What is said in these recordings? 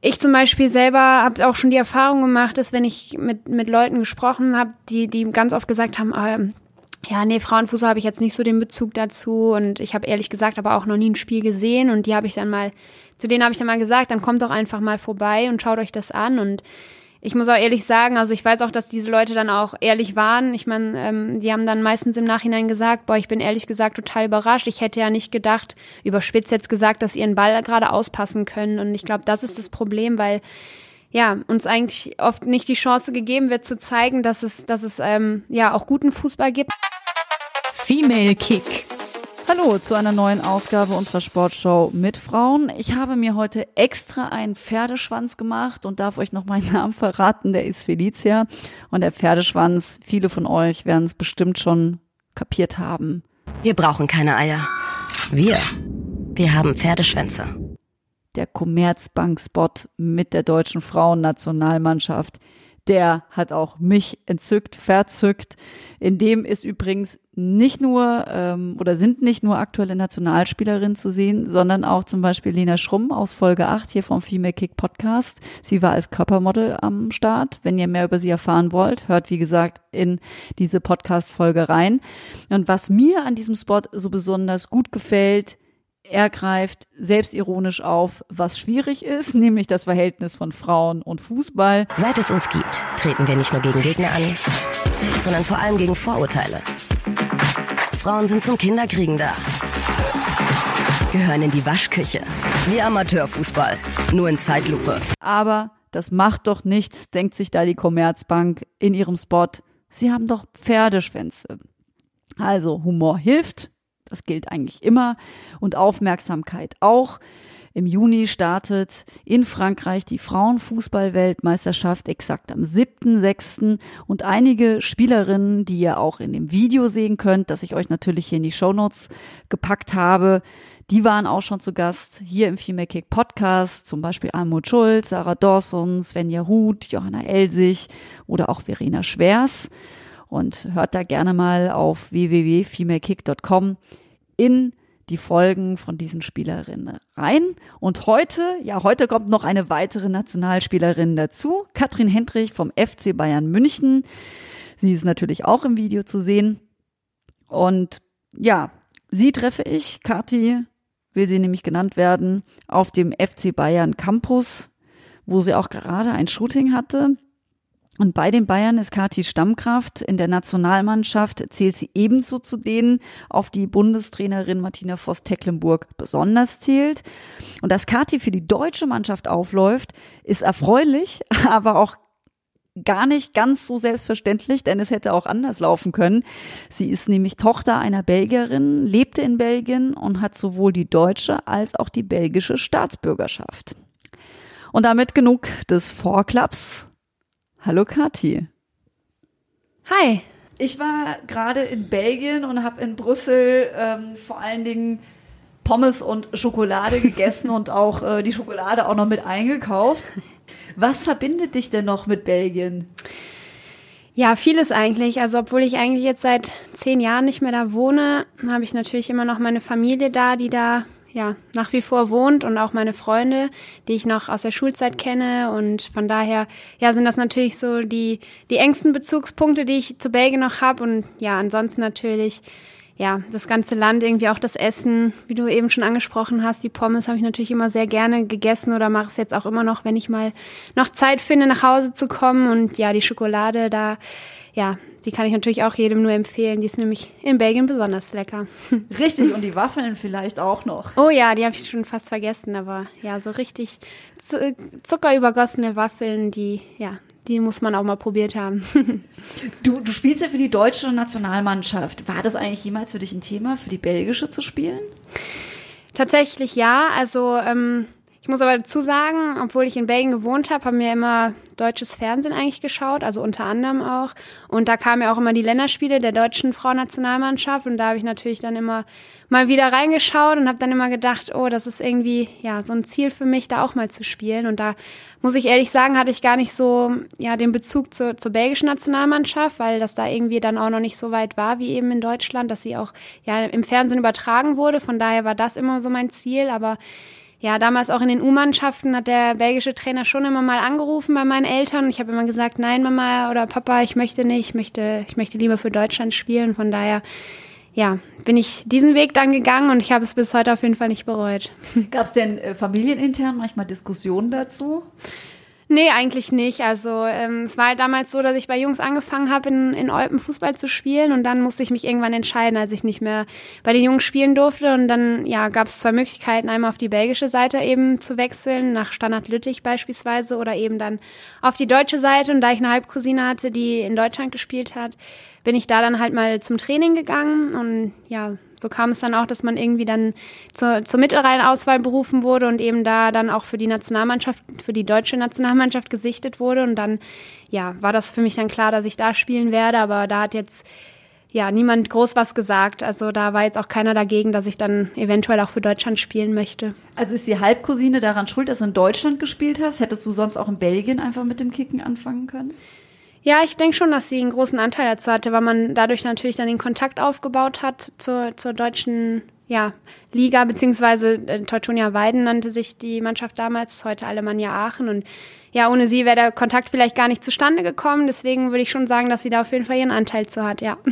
Ich zum Beispiel selber habe auch schon die Erfahrung gemacht, dass wenn ich mit, mit Leuten gesprochen habe, die, die ganz oft gesagt haben, ähm, ja, nee, Frauenfußball habe ich jetzt nicht so den Bezug dazu. Und ich habe ehrlich gesagt aber auch noch nie ein Spiel gesehen. Und die habe ich dann mal, zu denen habe ich dann mal gesagt, dann kommt doch einfach mal vorbei und schaut euch das an. Und ich muss auch ehrlich sagen, also ich weiß auch, dass diese Leute dann auch ehrlich waren. Ich meine, ähm, die haben dann meistens im Nachhinein gesagt, boah, ich bin ehrlich gesagt total überrascht. Ich hätte ja nicht gedacht, überspitzt jetzt gesagt, dass sie ihren Ball gerade auspassen können. Und ich glaube, das ist das Problem, weil ja, uns eigentlich oft nicht die Chance gegeben wird zu zeigen, dass es, dass es ähm, ja auch guten Fußball gibt. Female Kick. Hallo zu einer neuen Ausgabe unserer Sportshow mit Frauen. Ich habe mir heute extra einen Pferdeschwanz gemacht und darf euch noch meinen Namen verraten. Der ist Felicia. Und der Pferdeschwanz, viele von euch werden es bestimmt schon kapiert haben. Wir brauchen keine Eier. Wir, wir haben Pferdeschwänze. Der Commerzbank-Spot mit der deutschen Frauennationalmannschaft der hat auch mich entzückt, verzückt. In dem ist übrigens nicht nur ähm, oder sind nicht nur aktuelle Nationalspielerinnen zu sehen, sondern auch zum Beispiel Lena Schrumm aus Folge 8 hier vom Female Kick Podcast. Sie war als Körpermodel am Start. Wenn ihr mehr über sie erfahren wollt, hört wie gesagt in diese Podcast-Folge rein. Und was mir an diesem Spot so besonders gut gefällt, er greift selbstironisch auf, was schwierig ist, nämlich das Verhältnis von Frauen und Fußball. Seit es uns gibt, treten wir nicht nur gegen Gegner an, sondern vor allem gegen Vorurteile. Frauen sind zum Kinderkriegen da. Gehören in die Waschküche. Wie Amateurfußball. Nur in Zeitlupe. Aber das macht doch nichts, denkt sich da die Commerzbank in ihrem Spot. Sie haben doch Pferdeschwänze. Also Humor hilft, das gilt eigentlich immer. Und Aufmerksamkeit auch. Im Juni startet in Frankreich die Frauenfußballweltmeisterschaft exakt am 7.6. Und einige Spielerinnen, die ihr auch in dem Video sehen könnt, das ich euch natürlich hier in die Shownotes gepackt habe, die waren auch schon zu Gast hier im Female Kick Podcast, zum Beispiel Almut Schulz, Sarah Dawson, Svenja Huth, Johanna Elsig oder auch Verena Schwers und hört da gerne mal auf www.femalekick.com in die Folgen von diesen Spielerinnen rein. Und heute, ja, heute kommt noch eine weitere Nationalspielerin dazu, Katrin Hendrich vom FC Bayern München. Sie ist natürlich auch im Video zu sehen. Und ja, sie treffe ich, Kathi will sie nämlich genannt werden, auf dem FC Bayern Campus, wo sie auch gerade ein Shooting hatte. Und bei den Bayern ist Kathi Stammkraft. In der Nationalmannschaft zählt sie ebenso zu denen, auf die Bundestrainerin Martina Voss-Tecklenburg besonders zählt. Und dass Kathi für die deutsche Mannschaft aufläuft, ist erfreulich, aber auch gar nicht ganz so selbstverständlich, denn es hätte auch anders laufen können. Sie ist nämlich Tochter einer Belgierin, lebte in Belgien und hat sowohl die deutsche als auch die belgische Staatsbürgerschaft. Und damit genug des Vorklaps. Hallo Kathi. Hi. Ich war gerade in Belgien und habe in Brüssel ähm, vor allen Dingen Pommes und Schokolade gegessen und auch äh, die Schokolade auch noch mit eingekauft. Was verbindet dich denn noch mit Belgien? Ja, vieles eigentlich. Also obwohl ich eigentlich jetzt seit zehn Jahren nicht mehr da wohne, habe ich natürlich immer noch meine Familie da, die da ja nach wie vor wohnt und auch meine Freunde, die ich noch aus der Schulzeit kenne. Und von daher ja sind das natürlich so die die engsten Bezugspunkte, die ich zu Belgien noch habe. Und ja, ansonsten natürlich ja, das ganze Land, irgendwie auch das Essen, wie du eben schon angesprochen hast, die Pommes habe ich natürlich immer sehr gerne gegessen oder mache es jetzt auch immer noch, wenn ich mal noch Zeit finde, nach Hause zu kommen. Und ja, die Schokolade, da, ja, die kann ich natürlich auch jedem nur empfehlen. Die ist nämlich in Belgien besonders lecker. Richtig, und die Waffeln vielleicht auch noch. Oh ja, die habe ich schon fast vergessen, aber ja, so richtig zuckerübergossene Waffeln, die, ja, die muss man auch mal probiert haben. du, du spielst ja für die deutsche Nationalmannschaft. War das eigentlich jemals für dich ein Thema, für die belgische zu spielen? Tatsächlich ja. Also ähm, ich muss aber dazu sagen, obwohl ich in Belgien gewohnt habe, haben wir immer deutsches Fernsehen eigentlich geschaut, also unter anderem auch. Und da kamen ja auch immer die Länderspiele der deutschen Frauennationalmannschaft und da habe ich natürlich dann immer mal wieder reingeschaut und habe dann immer gedacht, oh, das ist irgendwie ja so ein Ziel für mich, da auch mal zu spielen. Und da muss ich ehrlich sagen, hatte ich gar nicht so ja den Bezug zur, zur belgischen Nationalmannschaft, weil das da irgendwie dann auch noch nicht so weit war wie eben in Deutschland, dass sie auch ja im Fernsehen übertragen wurde. Von daher war das immer so mein Ziel, aber ja, damals auch in den U-Mannschaften hat der belgische Trainer schon immer mal angerufen bei meinen Eltern. Ich habe immer gesagt, nein, Mama oder Papa, ich möchte nicht, ich möchte, ich möchte lieber für Deutschland spielen. Von daher, ja, bin ich diesen Weg dann gegangen und ich habe es bis heute auf jeden Fall nicht bereut. Gab es denn äh, familienintern manchmal Diskussionen dazu? Nee, eigentlich nicht. Also ähm, es war halt damals so, dass ich bei Jungs angefangen habe, in, in Eupen Fußball zu spielen und dann musste ich mich irgendwann entscheiden, als ich nicht mehr bei den Jungs spielen durfte. Und dann ja, gab es zwei Möglichkeiten, einmal auf die belgische Seite eben zu wechseln, nach Standard Lüttich beispielsweise, oder eben dann auf die deutsche Seite. Und da ich eine Halbcousine hatte, die in Deutschland gespielt hat, bin ich da dann halt mal zum Training gegangen und ja, so kam es dann auch, dass man irgendwie dann zur, zur Mittelrheinauswahl berufen wurde und eben da dann auch für die Nationalmannschaft, für die deutsche Nationalmannschaft gesichtet wurde. Und dann, ja, war das für mich dann klar, dass ich da spielen werde. Aber da hat jetzt ja niemand groß was gesagt. Also da war jetzt auch keiner dagegen, dass ich dann eventuell auch für Deutschland spielen möchte. Also ist die Halbcousine daran schuld, dass du in Deutschland gespielt hast? Hättest du sonst auch in Belgien einfach mit dem Kicken anfangen können? Ja, ich denke schon, dass sie einen großen Anteil dazu hatte, weil man dadurch natürlich dann den Kontakt aufgebaut hat zur, zur deutschen ja, Liga, beziehungsweise äh, Teutonia Weiden nannte sich die Mannschaft damals, heute Alemannia Aachen. Und ja, ohne sie wäre der Kontakt vielleicht gar nicht zustande gekommen. Deswegen würde ich schon sagen, dass sie da auf jeden Fall ihren Anteil zu hat, ja.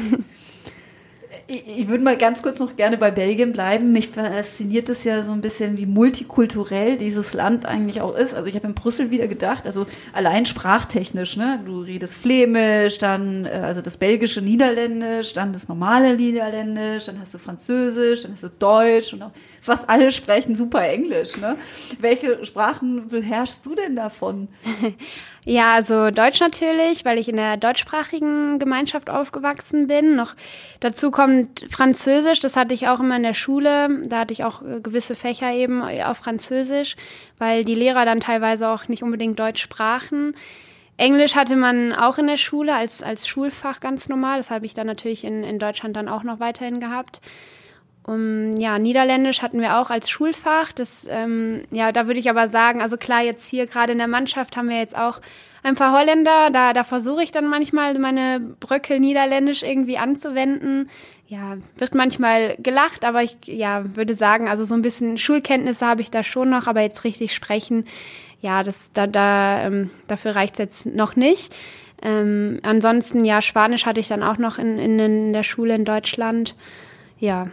Ich würde mal ganz kurz noch gerne bei Belgien bleiben. Mich fasziniert es ja so ein bisschen, wie multikulturell dieses Land eigentlich auch ist. Also ich habe in Brüssel wieder gedacht, also allein sprachtechnisch, ne? Du redest Flämisch, dann äh, also das belgische Niederländisch, dann das normale Niederländisch, dann hast du Französisch, dann hast du Deutsch und auch fast alle sprechen super Englisch, ne? Welche Sprachen beherrschst du denn davon? Ja, also Deutsch natürlich, weil ich in der deutschsprachigen Gemeinschaft aufgewachsen bin. Noch dazu kommt Französisch, das hatte ich auch immer in der Schule. Da hatte ich auch äh, gewisse Fächer eben auf Französisch, weil die Lehrer dann teilweise auch nicht unbedingt Deutsch sprachen. Englisch hatte man auch in der Schule als, als Schulfach ganz normal. Das habe ich dann natürlich in, in Deutschland dann auch noch weiterhin gehabt. Um, ja, Niederländisch hatten wir auch als Schulfach. Das, ähm, ja, da würde ich aber sagen, also klar, jetzt hier gerade in der Mannschaft haben wir jetzt auch ein paar Holländer. Da, da versuche ich dann manchmal meine Bröckel Niederländisch irgendwie anzuwenden. Ja, wird manchmal gelacht, aber ich ja, würde sagen, also so ein bisschen Schulkenntnisse habe ich da schon noch, aber jetzt richtig sprechen, ja, das, da, da, ähm, dafür reicht's jetzt noch nicht. Ähm, ansonsten, ja, Spanisch hatte ich dann auch noch in, in, in der Schule in Deutschland. Ja,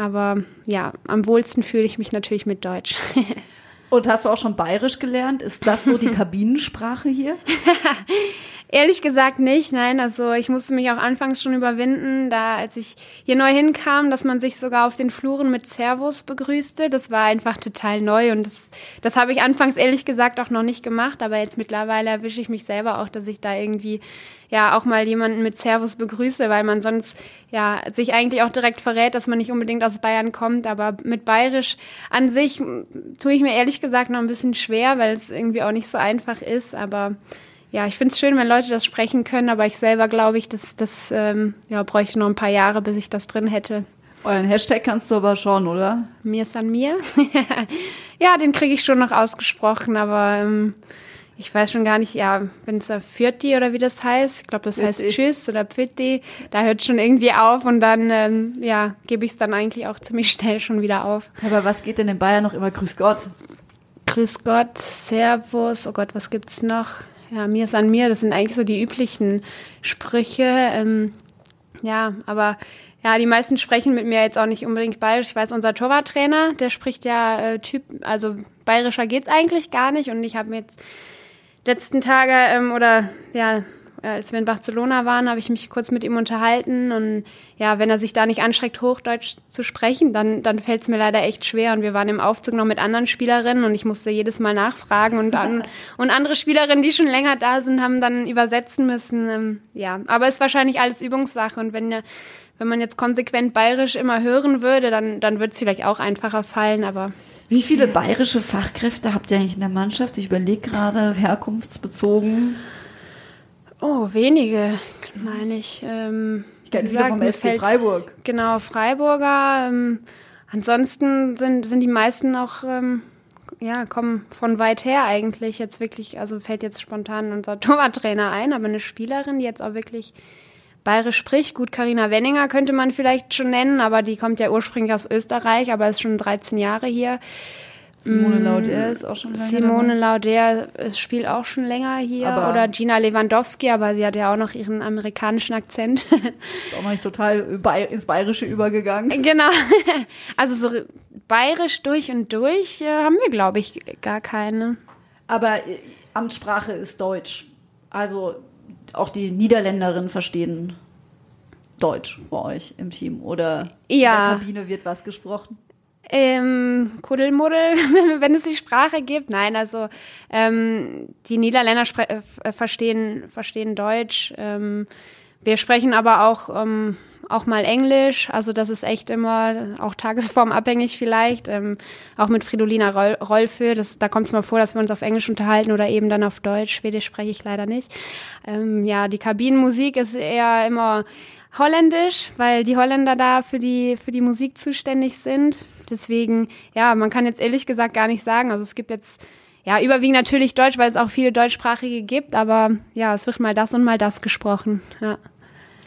aber ja, am wohlsten fühle ich mich natürlich mit Deutsch. Und hast du auch schon Bayerisch gelernt? Ist das so die Kabinensprache hier? Ehrlich gesagt nicht, nein. Also ich musste mich auch anfangs schon überwinden, da als ich hier neu hinkam, dass man sich sogar auf den Fluren mit Servus begrüßte. Das war einfach total neu und das, das habe ich anfangs ehrlich gesagt auch noch nicht gemacht, aber jetzt mittlerweile erwische ich mich selber auch, dass ich da irgendwie ja auch mal jemanden mit Servus begrüße, weil man sonst ja sich eigentlich auch direkt verrät, dass man nicht unbedingt aus Bayern kommt, aber mit Bayerisch an sich tue ich mir ehrlich gesagt noch ein bisschen schwer, weil es irgendwie auch nicht so einfach ist, aber ja, ich finde es schön, wenn Leute das sprechen können, aber ich selber glaube ich, dass das ähm, ja, bräuchte noch ein paar Jahre, bis ich das drin hätte. Euren Hashtag kannst du aber schon, oder? Mir ist an mir. ja, den kriege ich schon noch ausgesprochen, aber ähm, ich weiß schon gar nicht, ja, wenn es Fürti oder wie das heißt, ich glaube, das heißt Tschüss oder Pfitti, da hört schon irgendwie auf und dann, ähm, ja, gebe ich es dann eigentlich auch ziemlich schnell schon wieder auf. Aber was geht denn in Bayern noch immer? Grüß Gott. Grüß Gott, Servus, oh Gott, was gibt's noch? Ja, mir ist an mir, das sind eigentlich so die üblichen Sprüche. Ähm, ja, aber ja, die meisten sprechen mit mir jetzt auch nicht unbedingt bayerisch. Ich weiß, unser Torwarttrainer, der spricht ja äh, Typ, also bayerischer geht's eigentlich gar nicht. Und ich habe mir jetzt letzten Tage ähm, oder ja äh, als wir in Barcelona waren, habe ich mich kurz mit ihm unterhalten und ja, wenn er sich da nicht anstreckt, Hochdeutsch zu sprechen, dann, dann fällt es mir leider echt schwer. Und wir waren im Aufzug noch mit anderen Spielerinnen und ich musste jedes Mal nachfragen und, an, und andere Spielerinnen, die schon länger da sind, haben dann übersetzen müssen. Ähm, ja, aber es ist wahrscheinlich alles Übungssache und wenn wenn man jetzt konsequent bayerisch immer hören würde, dann, dann würde es vielleicht auch einfacher fallen, aber. Wie viele bayerische Fachkräfte habt ihr eigentlich in der Mannschaft? Ich überlege gerade, herkunftsbezogen. Oh, wenige, meine ich. Ähm, ich kenne viele vom SC Freiburg. Genau, Freiburger. Ähm, ansonsten sind, sind die meisten auch, ähm, ja, kommen von weit her eigentlich. Jetzt wirklich, also fällt jetzt spontan unser Torwarttrainer ein, aber eine Spielerin, die jetzt auch wirklich bayerisch spricht. Gut, Karina Wenninger könnte man vielleicht schon nennen, aber die kommt ja ursprünglich aus Österreich, aber ist schon 13 Jahre hier. Simone mm, Lauder ist auch schon länger Simone Lauder spielt auch schon länger hier. Aber Oder Gina Lewandowski, aber sie hat ja auch noch ihren amerikanischen Akzent. Ist auch mal nicht total ins Bayerische übergegangen. Genau. Also so bayerisch durch und durch äh, haben wir, glaube ich, gar keine. Aber äh, Amtssprache ist Deutsch. Also auch die Niederländerinnen verstehen Deutsch bei euch im Team. Oder ja. in der Kabine wird was gesprochen? Ähm, Kuddelmuddel, wenn es die Sprache gibt. Nein, also ähm, die Niederländer äh, verstehen, verstehen Deutsch. Ähm, wir sprechen aber auch, ähm, auch mal Englisch. Also das ist echt immer auch tagesformabhängig vielleicht. Ähm, auch mit Fridolina Roll Rollfö. Das, da kommt es mal vor, dass wir uns auf Englisch unterhalten oder eben dann auf Deutsch. Schwedisch spreche ich leider nicht. Ähm, ja, die Kabinenmusik ist eher immer Holländisch, weil die Holländer da für die, für die Musik zuständig sind. Deswegen, ja, man kann jetzt ehrlich gesagt gar nicht sagen. Also es gibt jetzt, ja, überwiegend natürlich Deutsch, weil es auch viele Deutschsprachige gibt, aber ja, es wird mal das und mal das gesprochen. Ja.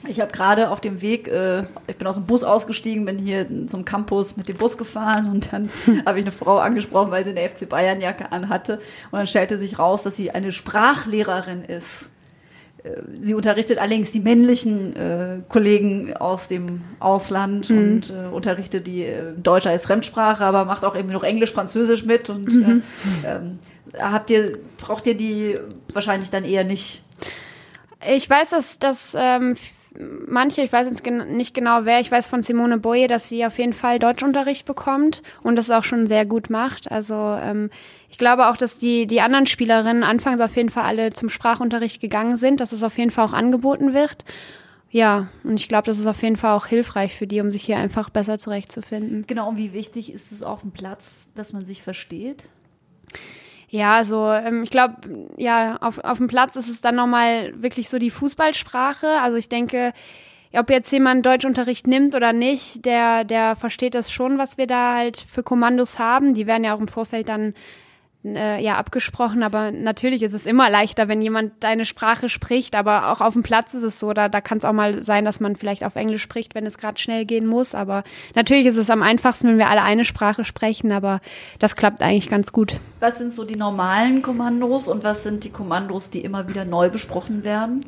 Ich habe gerade auf dem Weg, äh, ich bin aus dem Bus ausgestiegen, bin hier zum Campus mit dem Bus gefahren und dann habe ich eine Frau angesprochen, weil sie eine FC Bayern Jacke anhatte und dann stellte sich raus, dass sie eine Sprachlehrerin ist. Äh, sie unterrichtet allerdings die männlichen äh, Kollegen aus dem Ausland mhm. und äh, unterrichtet die äh, Deutsche als Fremdsprache, aber macht auch irgendwie noch Englisch, Französisch mit. Und äh, mhm. ähm, habt ihr, braucht ihr die wahrscheinlich dann eher nicht? Ich weiß, dass, dass ähm, manche, ich weiß jetzt nicht genau wer, ich weiß von Simone Boye, dass sie auf jeden Fall Deutschunterricht bekommt und das auch schon sehr gut macht. Also ähm, ich glaube auch, dass die, die anderen Spielerinnen anfangs auf jeden Fall alle zum Sprachunterricht gegangen sind, dass es auf jeden Fall auch angeboten wird. Ja, und ich glaube, das ist auf jeden Fall auch hilfreich für die, um sich hier einfach besser zurechtzufinden. Genau, und wie wichtig ist es auf dem Platz, dass man sich versteht? Ja, also ähm, ich glaube, ja, auf, auf dem Platz ist es dann nochmal wirklich so die Fußballsprache. Also ich denke, ob jetzt jemand Deutschunterricht nimmt oder nicht, der, der versteht das schon, was wir da halt für Kommandos haben. Die werden ja auch im Vorfeld dann äh, ja abgesprochen, aber natürlich ist es immer leichter, wenn jemand deine Sprache spricht, aber auch auf dem Platz ist es so, da, da kann es auch mal sein, dass man vielleicht auf Englisch spricht, wenn es gerade schnell gehen muss, aber natürlich ist es am einfachsten, wenn wir alle eine Sprache sprechen, aber das klappt eigentlich ganz gut. Was sind so die normalen Kommandos und was sind die Kommandos, die immer wieder neu besprochen werden?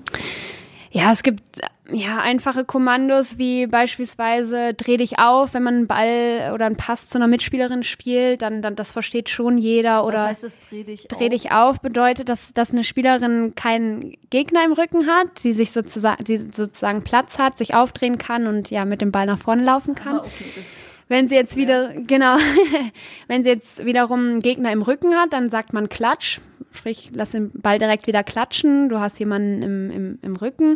Ja, es gibt ja einfache Kommandos wie beispielsweise dreh dich auf, wenn man einen Ball oder einen Pass zu einer Mitspielerin spielt, dann, dann das versteht schon jeder. Oder Was heißt das, dreh dich dreh auf? dich auf bedeutet, dass, dass eine Spielerin keinen Gegner im Rücken hat, sie sich sozusagen, die sozusagen Platz hat, sich aufdrehen kann und ja mit dem Ball nach vorne laufen kann. Ah, okay, wenn sie jetzt wieder, ja. genau, wenn sie jetzt wiederum einen Gegner im Rücken hat, dann sagt man Klatsch. Sprich, lass den Ball direkt wieder klatschen. Du hast jemanden im, im, im Rücken.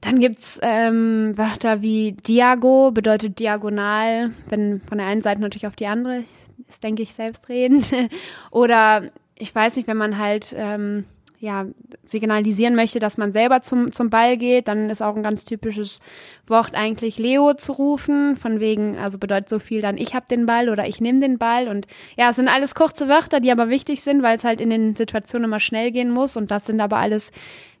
Dann gibt's ähm, Wörter wie Diago, bedeutet diagonal, wenn von der einen Seite natürlich auf die andere, ist, denke ich, selbstredend. Oder ich weiß nicht, wenn man halt ähm, ja, signalisieren möchte, dass man selber zum, zum Ball geht, dann ist auch ein ganz typisches Wort eigentlich Leo zu rufen, von wegen, also bedeutet so viel dann, ich habe den Ball oder ich nehme den Ball. Und ja, es sind alles kurze Wörter, die aber wichtig sind, weil es halt in den Situationen immer schnell gehen muss. Und das sind aber alles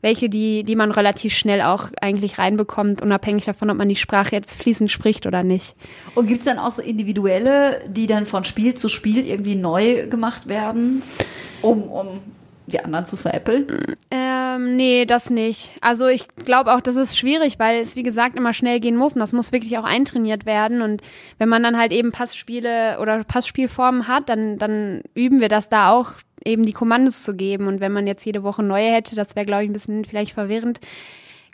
welche, die, die man relativ schnell auch eigentlich reinbekommt, unabhängig davon, ob man die Sprache jetzt fließend spricht oder nicht. Und gibt es dann auch so individuelle, die dann von Spiel zu Spiel irgendwie neu gemacht werden, um, um die anderen zu veräppeln? Ähm, nee, das nicht. Also ich glaube auch, das ist schwierig, weil es wie gesagt immer schnell gehen muss und das muss wirklich auch eintrainiert werden. Und wenn man dann halt eben Passspiele oder Passspielformen hat, dann, dann üben wir das da auch eben die Kommandos zu geben. Und wenn man jetzt jede Woche neue hätte, das wäre, glaube ich, ein bisschen vielleicht verwirrend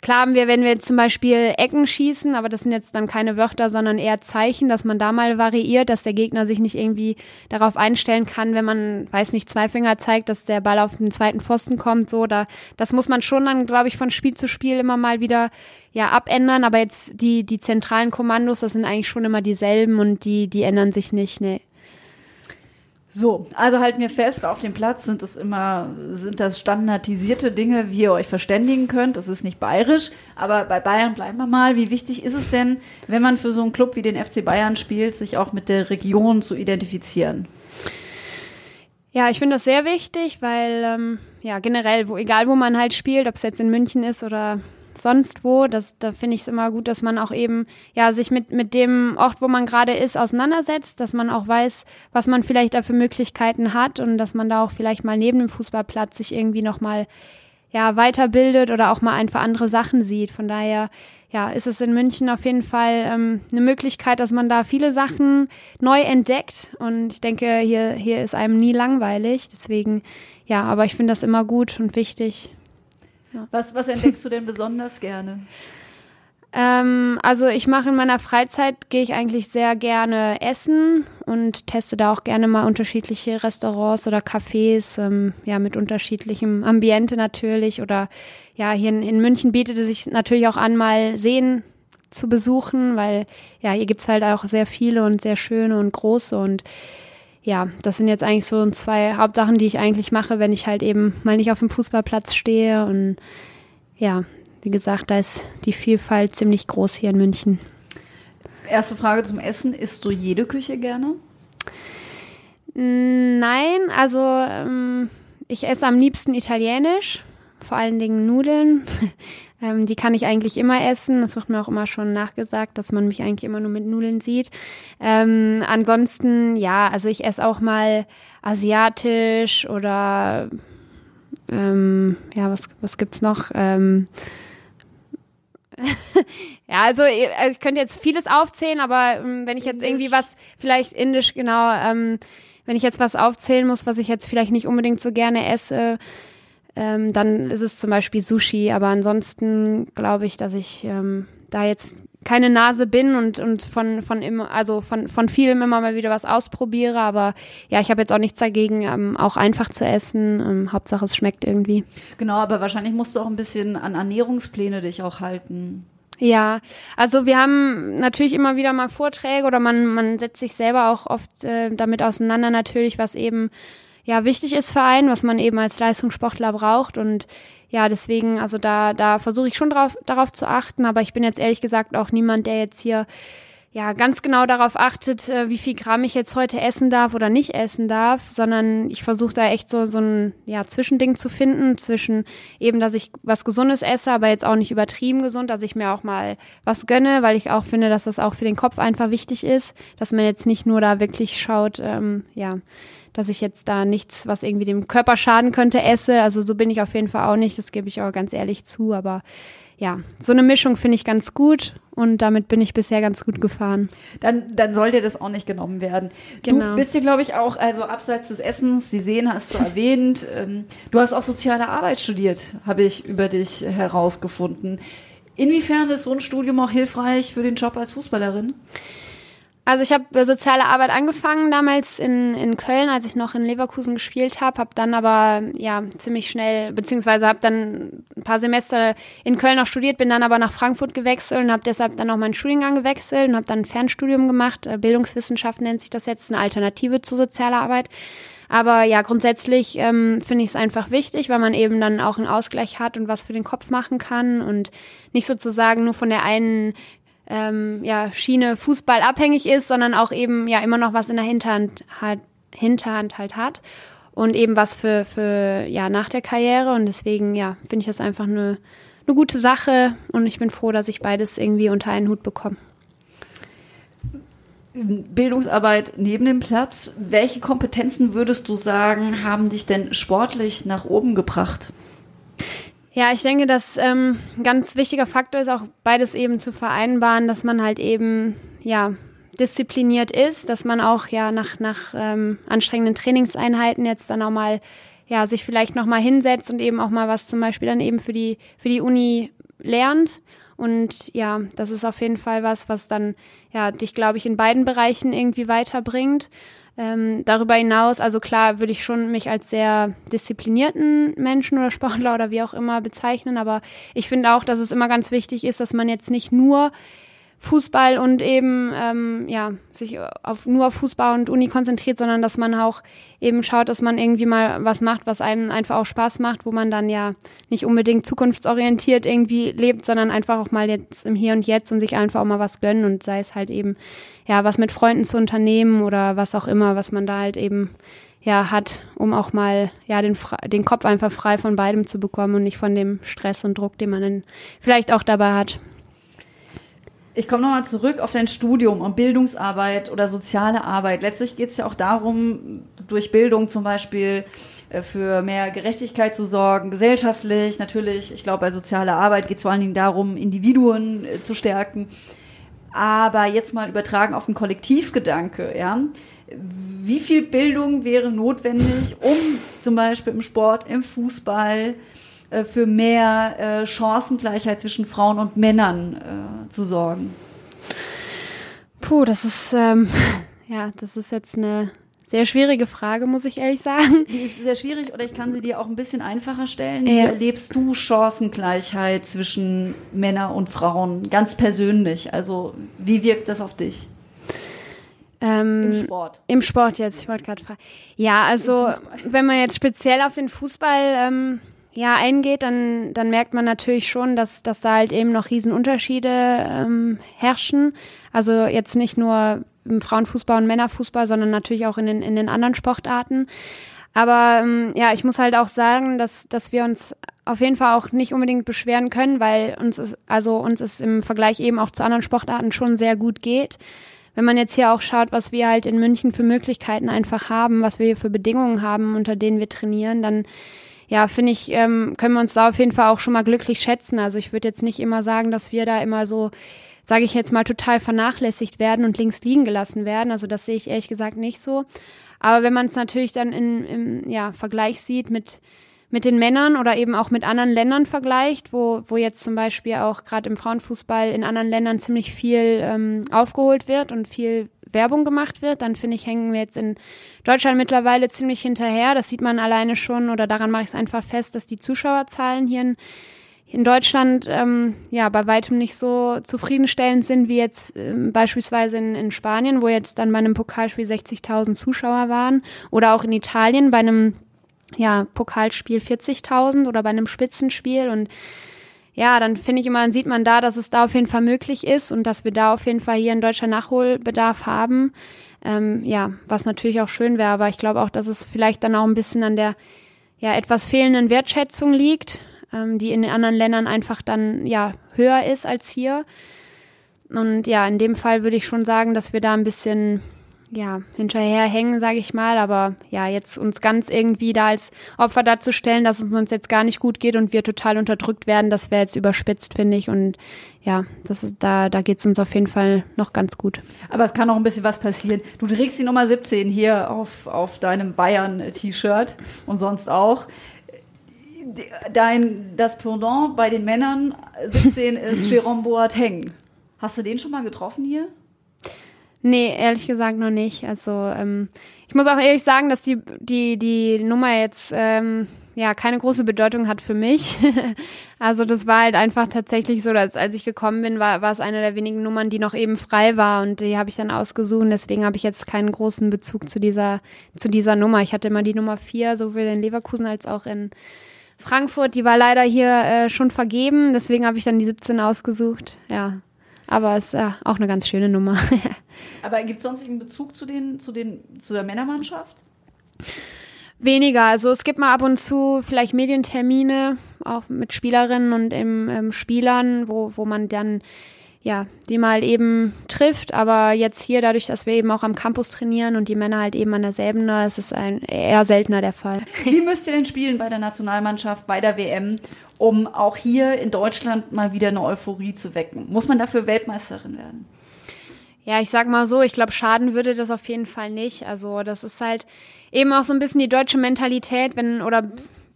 klar haben wir, wenn wir jetzt zum Beispiel Ecken schießen, aber das sind jetzt dann keine Wörter, sondern eher Zeichen, dass man da mal variiert, dass der Gegner sich nicht irgendwie darauf einstellen kann, wenn man, weiß nicht, zwei Finger zeigt, dass der Ball auf den zweiten Pfosten kommt, so, da, das muss man schon dann, glaube ich, von Spiel zu Spiel immer mal wieder ja abändern, aber jetzt die, die zentralen Kommandos, das sind eigentlich schon immer dieselben und die, die ändern sich nicht, nee. So, also halten wir fest, auf dem Platz sind es immer, sind das standardisierte Dinge, wie ihr euch verständigen könnt. Das ist nicht bayerisch, aber bei Bayern bleiben wir mal. Wie wichtig ist es denn, wenn man für so einen Club wie den FC Bayern spielt, sich auch mit der Region zu identifizieren? Ja, ich finde das sehr wichtig, weil ähm, ja generell, wo, egal wo man halt spielt, ob es jetzt in München ist oder sonst wo. Das, da finde ich es immer gut, dass man auch eben ja sich mit, mit dem Ort, wo man gerade ist, auseinandersetzt, dass man auch weiß, was man vielleicht da für Möglichkeiten hat und dass man da auch vielleicht mal neben dem Fußballplatz sich irgendwie nochmal ja, weiterbildet oder auch mal einfach andere Sachen sieht. Von daher ja, ist es in München auf jeden Fall ähm, eine Möglichkeit, dass man da viele Sachen neu entdeckt. Und ich denke, hier, hier ist einem nie langweilig. Deswegen, ja, aber ich finde das immer gut und wichtig. Ja. Was, was entdeckst du denn besonders gerne? Ähm, also ich mache in meiner Freizeit, gehe ich eigentlich sehr gerne essen und teste da auch gerne mal unterschiedliche Restaurants oder Cafés, ähm, ja, mit unterschiedlichem Ambiente natürlich. Oder ja, hier in, in München bietet es sich natürlich auch an, mal Seen zu besuchen, weil ja, hier gibt's halt auch sehr viele und sehr schöne und große und ja, das sind jetzt eigentlich so zwei Hauptsachen, die ich eigentlich mache, wenn ich halt eben mal nicht auf dem Fußballplatz stehe. Und ja, wie gesagt, da ist die Vielfalt ziemlich groß hier in München. Erste Frage zum Essen. Isst du jede Küche gerne? Nein, also ähm, ich esse am liebsten italienisch, vor allen Dingen Nudeln. Ähm, die kann ich eigentlich immer essen. Das wird mir auch immer schon nachgesagt, dass man mich eigentlich immer nur mit Nudeln sieht. Ähm, ansonsten, ja, also ich esse auch mal asiatisch oder ähm, ja, was, was gibt's noch? Ähm, ja, also, also ich könnte jetzt vieles aufzählen, aber ähm, wenn ich jetzt irgendwie was, vielleicht indisch, genau, ähm, wenn ich jetzt was aufzählen muss, was ich jetzt vielleicht nicht unbedingt so gerne esse, ähm, dann ist es zum Beispiel Sushi. Aber ansonsten glaube ich, dass ich ähm, da jetzt keine Nase bin und, und von, von immer, also von, von vielem immer mal wieder was ausprobiere. Aber ja, ich habe jetzt auch nichts dagegen, ähm, auch einfach zu essen. Ähm, Hauptsache es schmeckt irgendwie. Genau, aber wahrscheinlich musst du auch ein bisschen an Ernährungspläne dich auch halten. Ja, also wir haben natürlich immer wieder mal Vorträge oder man, man setzt sich selber auch oft äh, damit auseinander natürlich, was eben ja wichtig ist für einen, was man eben als Leistungssportler braucht. Und ja, deswegen, also da, da versuche ich schon drauf, darauf zu achten, aber ich bin jetzt ehrlich gesagt auch niemand, der jetzt hier ja ganz genau darauf achtet, äh, wie viel Gramm ich jetzt heute essen darf oder nicht essen darf, sondern ich versuche da echt so so ein ja Zwischending zu finden zwischen eben, dass ich was Gesundes esse, aber jetzt auch nicht übertrieben gesund, dass ich mir auch mal was gönne, weil ich auch finde, dass das auch für den Kopf einfach wichtig ist, dass man jetzt nicht nur da wirklich schaut, ähm, ja dass ich jetzt da nichts, was irgendwie dem Körper schaden könnte, esse. Also so bin ich auf jeden Fall auch nicht, das gebe ich auch ganz ehrlich zu. Aber ja, so eine Mischung finde ich ganz gut und damit bin ich bisher ganz gut gefahren. Dann, dann soll dir das auch nicht genommen werden. Genau. Du bist dir, glaube ich, auch, also abseits des Essens, die Sehen hast du erwähnt, ähm, du hast auch soziale Arbeit studiert, habe ich über dich herausgefunden. Inwiefern ist so ein Studium auch hilfreich für den Job als Fußballerin? Also ich habe äh, soziale Arbeit angefangen damals in, in Köln, als ich noch in Leverkusen gespielt habe, habe dann aber ja ziemlich schnell, beziehungsweise habe dann ein paar Semester in Köln noch studiert, bin dann aber nach Frankfurt gewechselt und habe deshalb dann auch meinen Studiengang gewechselt und habe dann ein Fernstudium gemacht. Äh, Bildungswissenschaft nennt sich das jetzt, eine Alternative zur sozialer Arbeit. Aber ja, grundsätzlich ähm, finde ich es einfach wichtig, weil man eben dann auch einen Ausgleich hat und was für den Kopf machen kann und nicht sozusagen nur von der einen ähm, ja, Schiene Fußball abhängig ist, sondern auch eben ja immer noch was in der Hinterhand hat, Hinterhand halt hat und eben was für, für ja nach der Karriere und deswegen ja finde ich das einfach eine, eine gute Sache und ich bin froh, dass ich beides irgendwie unter einen Hut bekomme. Bildungsarbeit neben dem Platz. Welche Kompetenzen würdest du sagen, haben dich denn sportlich nach oben gebracht? Ja, ich denke, dass ähm, ein ganz wichtiger Faktor ist, auch beides eben zu vereinbaren, dass man halt eben, ja, diszipliniert ist, dass man auch ja nach, nach ähm, anstrengenden Trainingseinheiten jetzt dann auch mal, ja, sich vielleicht nochmal hinsetzt und eben auch mal was zum Beispiel dann eben für die, für die Uni lernt. Und ja, das ist auf jeden Fall was, was dann ja dich, glaube ich, in beiden Bereichen irgendwie weiterbringt. Ähm, darüber hinaus, also klar, würde ich schon mich als sehr disziplinierten Menschen oder Sportler oder wie auch immer bezeichnen, aber ich finde auch, dass es immer ganz wichtig ist, dass man jetzt nicht nur Fußball und eben ähm, ja sich auf nur auf Fußball und Uni konzentriert, sondern dass man auch eben schaut, dass man irgendwie mal was macht, was einem einfach auch Spaß macht, wo man dann ja nicht unbedingt zukunftsorientiert irgendwie lebt, sondern einfach auch mal jetzt im Hier und Jetzt und sich einfach auch mal was gönnen und sei es halt eben ja was mit Freunden zu unternehmen oder was auch immer, was man da halt eben ja hat, um auch mal ja den den Kopf einfach frei von beidem zu bekommen und nicht von dem Stress und Druck, den man dann vielleicht auch dabei hat. Ich komme nochmal zurück auf dein Studium und Bildungsarbeit oder soziale Arbeit. Letztlich geht es ja auch darum, durch Bildung zum Beispiel äh, für mehr Gerechtigkeit zu sorgen, gesellschaftlich natürlich. Ich glaube, bei sozialer Arbeit geht es vor allen Dingen darum, Individuen äh, zu stärken. Aber jetzt mal übertragen auf den Kollektivgedanke, ja. Wie viel Bildung wäre notwendig, um zum Beispiel im Sport, im Fußball, äh, für mehr äh, Chancengleichheit zwischen Frauen und Männern äh, zu sorgen? Puh, das ist ähm, ja, das ist jetzt eine sehr schwierige Frage, muss ich ehrlich sagen. Die ist sehr schwierig oder ich kann sie dir auch ein bisschen einfacher stellen. Wie erlebst du Chancengleichheit zwischen Männern und Frauen ganz persönlich? Also wie wirkt das auf dich? Ähm, Im Sport. Im Sport jetzt, ich wollte gerade fragen. Ja, also wenn man jetzt speziell auf den Fußball ähm, ja, eingeht, dann, dann merkt man natürlich schon, dass, dass da halt eben noch Riesenunterschiede ähm, herrschen. Also jetzt nicht nur im Frauenfußball und Männerfußball, sondern natürlich auch in den, in den anderen Sportarten. Aber ähm, ja, ich muss halt auch sagen, dass, dass wir uns auf jeden Fall auch nicht unbedingt beschweren können, weil uns ist, also uns es im Vergleich eben auch zu anderen Sportarten schon sehr gut geht. Wenn man jetzt hier auch schaut, was wir halt in München für Möglichkeiten einfach haben, was wir hier für Bedingungen haben, unter denen wir trainieren, dann ja, finde ich, ähm, können wir uns da auf jeden Fall auch schon mal glücklich schätzen. Also ich würde jetzt nicht immer sagen, dass wir da immer so, sage ich jetzt mal, total vernachlässigt werden und links liegen gelassen werden. Also das sehe ich ehrlich gesagt nicht so. Aber wenn man es natürlich dann in, im ja, Vergleich sieht mit mit den Männern oder eben auch mit anderen Ländern vergleicht, wo, wo jetzt zum Beispiel auch gerade im Frauenfußball in anderen Ländern ziemlich viel ähm, aufgeholt wird und viel Werbung gemacht wird, dann finde ich, hängen wir jetzt in Deutschland mittlerweile ziemlich hinterher. Das sieht man alleine schon oder daran mache ich es einfach fest, dass die Zuschauerzahlen hier in, in Deutschland ähm, ja bei weitem nicht so zufriedenstellend sind wie jetzt ähm, beispielsweise in, in Spanien, wo jetzt dann bei einem Pokalspiel 60.000 Zuschauer waren oder auch in Italien bei einem ja, Pokalspiel 40.000 oder bei einem Spitzenspiel und ja, dann finde ich immer, dann sieht man da, dass es da auf jeden Fall möglich ist und dass wir da auf jeden Fall hier in Deutschland Nachholbedarf haben. Ähm, ja, was natürlich auch schön wäre, aber ich glaube auch, dass es vielleicht dann auch ein bisschen an der ja etwas fehlenden Wertschätzung liegt, ähm, die in den anderen Ländern einfach dann ja höher ist als hier. Und ja, in dem Fall würde ich schon sagen, dass wir da ein bisschen ja, hinterherhängen, sage ich mal. Aber ja, jetzt uns ganz irgendwie da als Opfer darzustellen, dass es uns jetzt gar nicht gut geht und wir total unterdrückt werden, das wäre jetzt überspitzt, finde ich. Und ja, das ist, da, da geht es uns auf jeden Fall noch ganz gut. Aber es kann noch ein bisschen was passieren. Du trägst die Nummer 17 hier auf, auf deinem Bayern-T-Shirt und sonst auch. Dein, das Pendant bei den Männern 17 ist Jérôme Boateng. Hast du den schon mal getroffen hier? Nee, ehrlich gesagt noch nicht. Also ähm, ich muss auch ehrlich sagen, dass die, die, die Nummer jetzt ähm, ja keine große Bedeutung hat für mich. also das war halt einfach tatsächlich so, dass als ich gekommen bin, war, war es eine der wenigen Nummern, die noch eben frei war und die habe ich dann ausgesucht. Deswegen habe ich jetzt keinen großen Bezug zu dieser, zu dieser Nummer. Ich hatte immer die Nummer vier, sowohl in Leverkusen als auch in Frankfurt. Die war leider hier äh, schon vergeben, deswegen habe ich dann die 17 ausgesucht. Ja. Aber es ist ja auch eine ganz schöne Nummer. Aber gibt es sonst einen Bezug zu, den, zu, den, zu der Männermannschaft? Weniger. Also es gibt mal ab und zu vielleicht Medientermine, auch mit Spielerinnen und im, ähm, Spielern, wo, wo man dann ja, die mal eben trifft. Aber jetzt hier, dadurch, dass wir eben auch am Campus trainieren und die Männer halt eben an derselben, da ist es ein eher seltener der Fall. Wie müsst ihr denn spielen bei der Nationalmannschaft, bei der WM, um auch hier in Deutschland mal wieder eine Euphorie zu wecken? Muss man dafür Weltmeisterin werden? Ja, ich sag mal so, ich glaube, schaden würde das auf jeden Fall nicht. Also, das ist halt eben auch so ein bisschen die deutsche Mentalität, wenn oder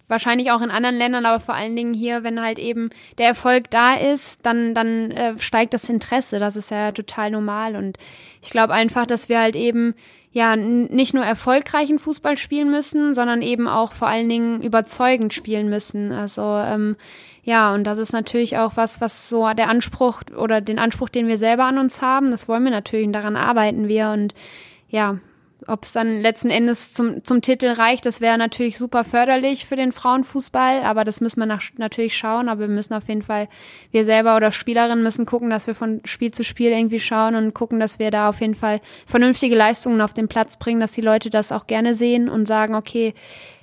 wahrscheinlich auch in anderen Ländern, aber vor allen Dingen hier, wenn halt eben der Erfolg da ist, dann, dann äh, steigt das Interesse. Das ist ja total normal. Und ich glaube einfach, dass wir halt eben ja nicht nur erfolgreichen Fußball spielen müssen, sondern eben auch vor allen Dingen überzeugend spielen müssen. Also ähm, ja, und das ist natürlich auch was, was so der Anspruch oder den Anspruch, den wir selber an uns haben, das wollen wir natürlich und daran arbeiten wir. Und ja, ob es dann letzten Endes zum, zum Titel reicht, das wäre natürlich super förderlich für den Frauenfußball, aber das müssen wir nach, natürlich schauen. Aber wir müssen auf jeden Fall, wir selber oder Spielerinnen müssen gucken, dass wir von Spiel zu Spiel irgendwie schauen und gucken, dass wir da auf jeden Fall vernünftige Leistungen auf den Platz bringen, dass die Leute das auch gerne sehen und sagen, okay,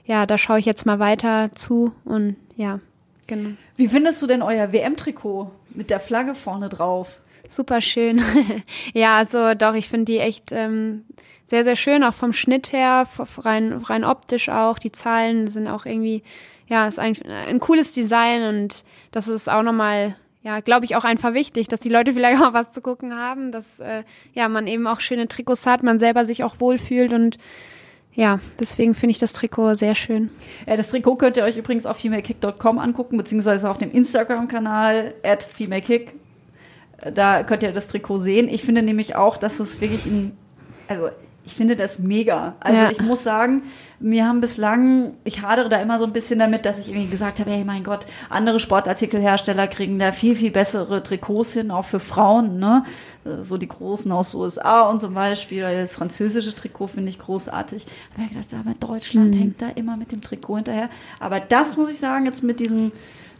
ja, da schaue ich jetzt mal weiter zu und ja, genau. Wie findest du denn euer WM-Trikot mit der Flagge vorne drauf? Super schön. ja, also doch, ich finde die echt ähm, sehr, sehr schön, auch vom Schnitt her, rein, rein optisch auch. Die Zahlen sind auch irgendwie, ja, ist ein, ein cooles Design und das ist auch nochmal, ja, glaube ich, auch einfach wichtig, dass die Leute vielleicht auch was zu gucken haben, dass äh, ja, man eben auch schöne Trikots hat, man selber sich auch wohlfühlt und ja, deswegen finde ich das Trikot sehr schön. Ja, das Trikot könnt ihr euch übrigens auf femalekick.com angucken, beziehungsweise auf dem Instagram-Kanal at femalekick. Da könnt ihr das Trikot sehen. Ich finde nämlich auch, dass es wirklich ein, also ich finde das mega. Also ja. ich muss sagen, mir haben bislang, ich hadere da immer so ein bisschen damit, dass ich irgendwie gesagt habe, hey mein Gott, andere Sportartikelhersteller kriegen da viel, viel bessere Trikots hin, auch für Frauen, ne? So die großen aus USA und zum Beispiel, das französische Trikot finde ich großartig. Aber ich gedacht, aber Deutschland mhm. hängt da immer mit dem Trikot hinterher. Aber das muss ich sagen, jetzt mit diesem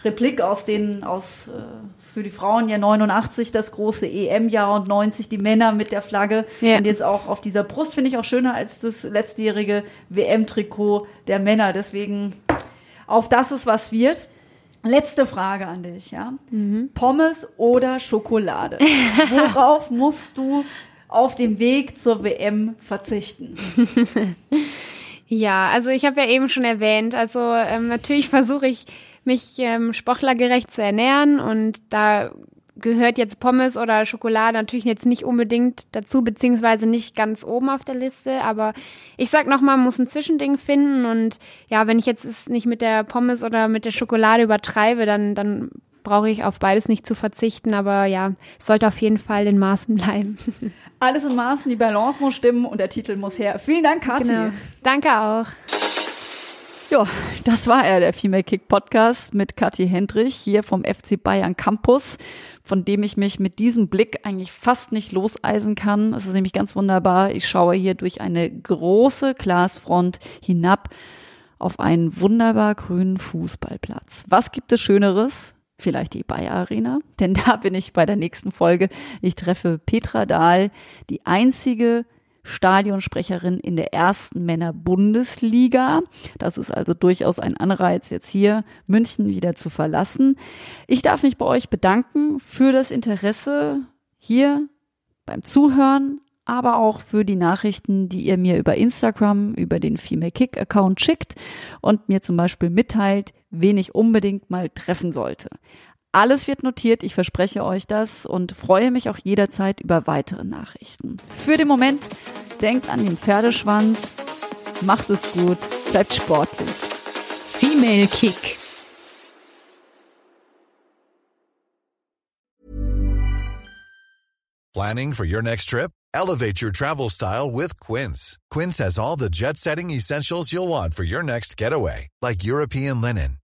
Replik aus den, aus, äh, für die Frauen ja 89 das große EM-Jahr und 90 die Männer mit der Flagge. Ja. Und jetzt auch auf dieser Brust finde ich auch schöner als das letztjährige WM-Trikot der Männer. Deswegen auf das ist was wird. Letzte Frage an dich, ja. Mhm. Pommes oder Schokolade? Worauf musst du auf dem Weg zur WM verzichten? ja, also ich habe ja eben schon erwähnt, also ähm, natürlich versuche ich mich ähm, sportlergerecht zu ernähren und da gehört jetzt Pommes oder Schokolade natürlich jetzt nicht unbedingt dazu, beziehungsweise nicht ganz oben auf der Liste. Aber ich sag nochmal, man muss ein Zwischending finden. Und ja, wenn ich jetzt es nicht mit der Pommes oder mit der Schokolade übertreibe, dann, dann brauche ich auf beides nicht zu verzichten. Aber ja, es sollte auf jeden Fall in Maßen bleiben. Alles in Maßen, die Balance muss stimmen und der Titel muss her. Vielen Dank, Kathi. Genau. Danke auch. Ja, das war er, der Female Kick Podcast mit Kathi Hendrich hier vom FC Bayern Campus, von dem ich mich mit diesem Blick eigentlich fast nicht loseisen kann. Es ist nämlich ganz wunderbar. Ich schaue hier durch eine große Glasfront hinab auf einen wunderbar grünen Fußballplatz. Was gibt es Schöneres? Vielleicht die Bayer Arena, denn da bin ich bei der nächsten Folge. Ich treffe Petra Dahl, die einzige Stadionsprecherin in der ersten Männer-Bundesliga. Das ist also durchaus ein Anreiz, jetzt hier München wieder zu verlassen. Ich darf mich bei euch bedanken für das Interesse hier beim Zuhören, aber auch für die Nachrichten, die ihr mir über Instagram, über den Female Kick Account schickt und mir zum Beispiel mitteilt, wen ich unbedingt mal treffen sollte. Alles wird notiert, ich verspreche euch das und freue mich auch jederzeit über weitere Nachrichten. Für den Moment denkt an den Pferdeschwanz, macht es gut, bleibt sportlich. Female Kick. Planning for your next trip? Elevate your travel style with Quince. Quince has all the jet-setting essentials you'll want for your next getaway, like European linen